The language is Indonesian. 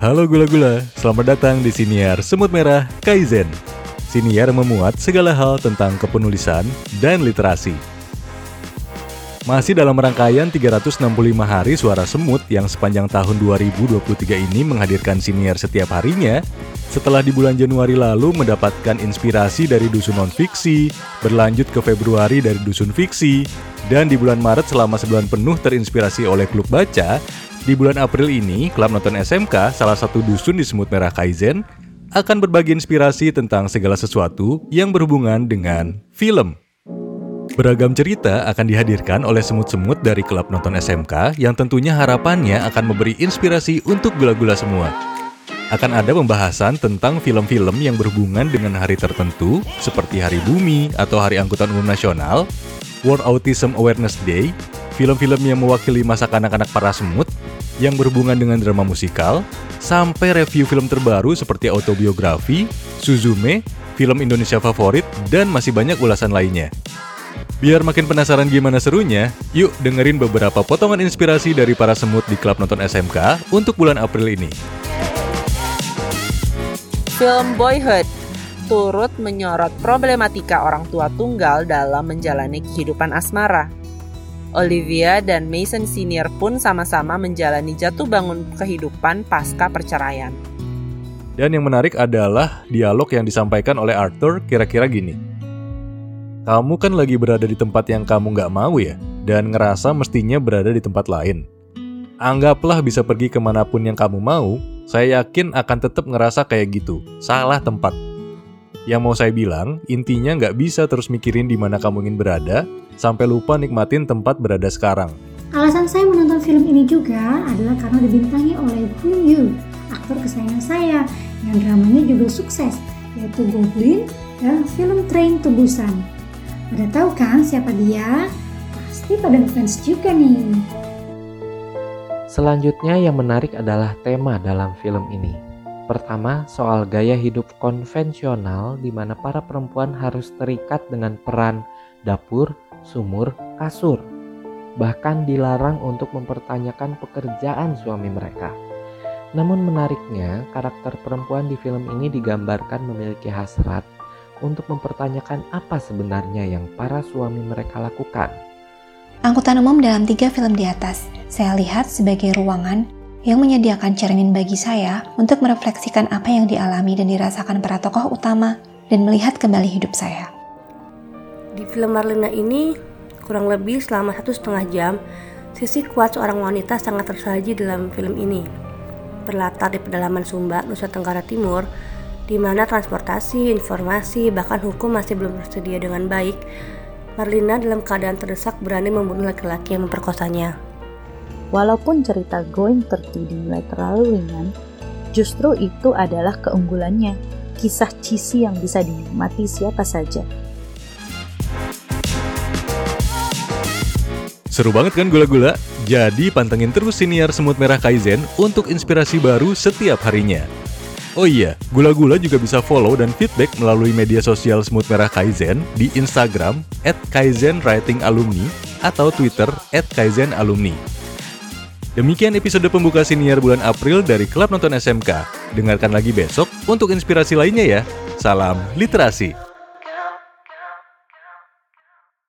Halo gula-gula, selamat datang di Siniar Semut Merah Kaizen. Siniar memuat segala hal tentang kepenulisan dan literasi. Masih dalam rangkaian 365 hari suara semut yang sepanjang tahun 2023 ini menghadirkan siniar setiap harinya, setelah di bulan Januari lalu mendapatkan inspirasi dari dusun non-fiksi, berlanjut ke Februari dari dusun fiksi, dan di bulan Maret selama sebulan penuh terinspirasi oleh klub baca, di bulan April ini, klub nonton SMK, salah satu dusun di Semut Merah Kaizen, akan berbagi inspirasi tentang segala sesuatu yang berhubungan dengan film. Beragam cerita akan dihadirkan oleh semut-semut dari klub nonton SMK yang tentunya harapannya akan memberi inspirasi untuk gula-gula semua. Akan ada pembahasan tentang film-film yang berhubungan dengan hari tertentu seperti Hari Bumi atau Hari Angkutan Umum Nasional, World Autism Awareness Day, film-film yang mewakili masa kanak-kanak para semut, yang berhubungan dengan drama musikal, sampai review film terbaru seperti autobiografi, Suzume, film Indonesia favorit, dan masih banyak ulasan lainnya. Biar makin penasaran gimana serunya, yuk dengerin beberapa potongan inspirasi dari para semut di klub nonton SMK untuk bulan April ini. Film Boyhood turut menyorot problematika orang tua tunggal dalam menjalani kehidupan asmara. Olivia dan Mason Senior pun sama-sama menjalani jatuh bangun kehidupan pasca perceraian. Dan yang menarik adalah dialog yang disampaikan oleh Arthur kira-kira gini. Kamu kan lagi berada di tempat yang kamu nggak mau ya, dan ngerasa mestinya berada di tempat lain. Anggaplah bisa pergi ke mana pun yang kamu mau, saya yakin akan tetap ngerasa kayak gitu, salah tempat. Yang mau saya bilang, intinya nggak bisa terus mikirin di mana kamu ingin berada, sampai lupa nikmatin tempat berada sekarang. Alasan saya menonton film ini juga adalah karena dibintangi oleh Boon Yu, aktor kesayangan saya, yang dramanya juga sukses, yaitu Goblin dan film Train to Busan. Pada tahu kan siapa dia? Pasti pada fans juga nih. Selanjutnya yang menarik adalah tema dalam film ini. Pertama, soal gaya hidup konvensional di mana para perempuan harus terikat dengan peran dapur, sumur, kasur. Bahkan dilarang untuk mempertanyakan pekerjaan suami mereka. Namun menariknya, karakter perempuan di film ini digambarkan memiliki hasrat untuk mempertanyakan apa sebenarnya yang para suami mereka lakukan. Angkutan umum dalam tiga film di atas, saya lihat sebagai ruangan yang menyediakan cermin bagi saya untuk merefleksikan apa yang dialami dan dirasakan para tokoh utama dan melihat kembali hidup saya. Di film Marlina ini, kurang lebih selama satu setengah jam, sisi kuat seorang wanita sangat tersaji dalam film ini. Berlatar di pedalaman Sumba, Nusa Tenggara Timur, di mana transportasi, informasi, bahkan hukum masih belum tersedia dengan baik, Marlina dalam keadaan terdesak berani membunuh laki-laki yang memperkosanya. Walaupun cerita Going 30 dinilai terlalu ringan, justru itu adalah keunggulannya, kisah cheesy yang bisa dinikmati siapa saja. Seru banget kan gula-gula? Jadi pantengin terus siniar Semut Merah Kaizen untuk inspirasi baru setiap harinya. Oh iya, gula-gula juga bisa follow dan feedback melalui media sosial Semut Merah Kaizen di Instagram at Kaizen Writing Alumni atau Twitter at Kaizen Alumni. Demikian episode pembuka siniar bulan April dari Klub Nonton SMK. Dengarkan lagi besok untuk inspirasi lainnya ya. Salam literasi.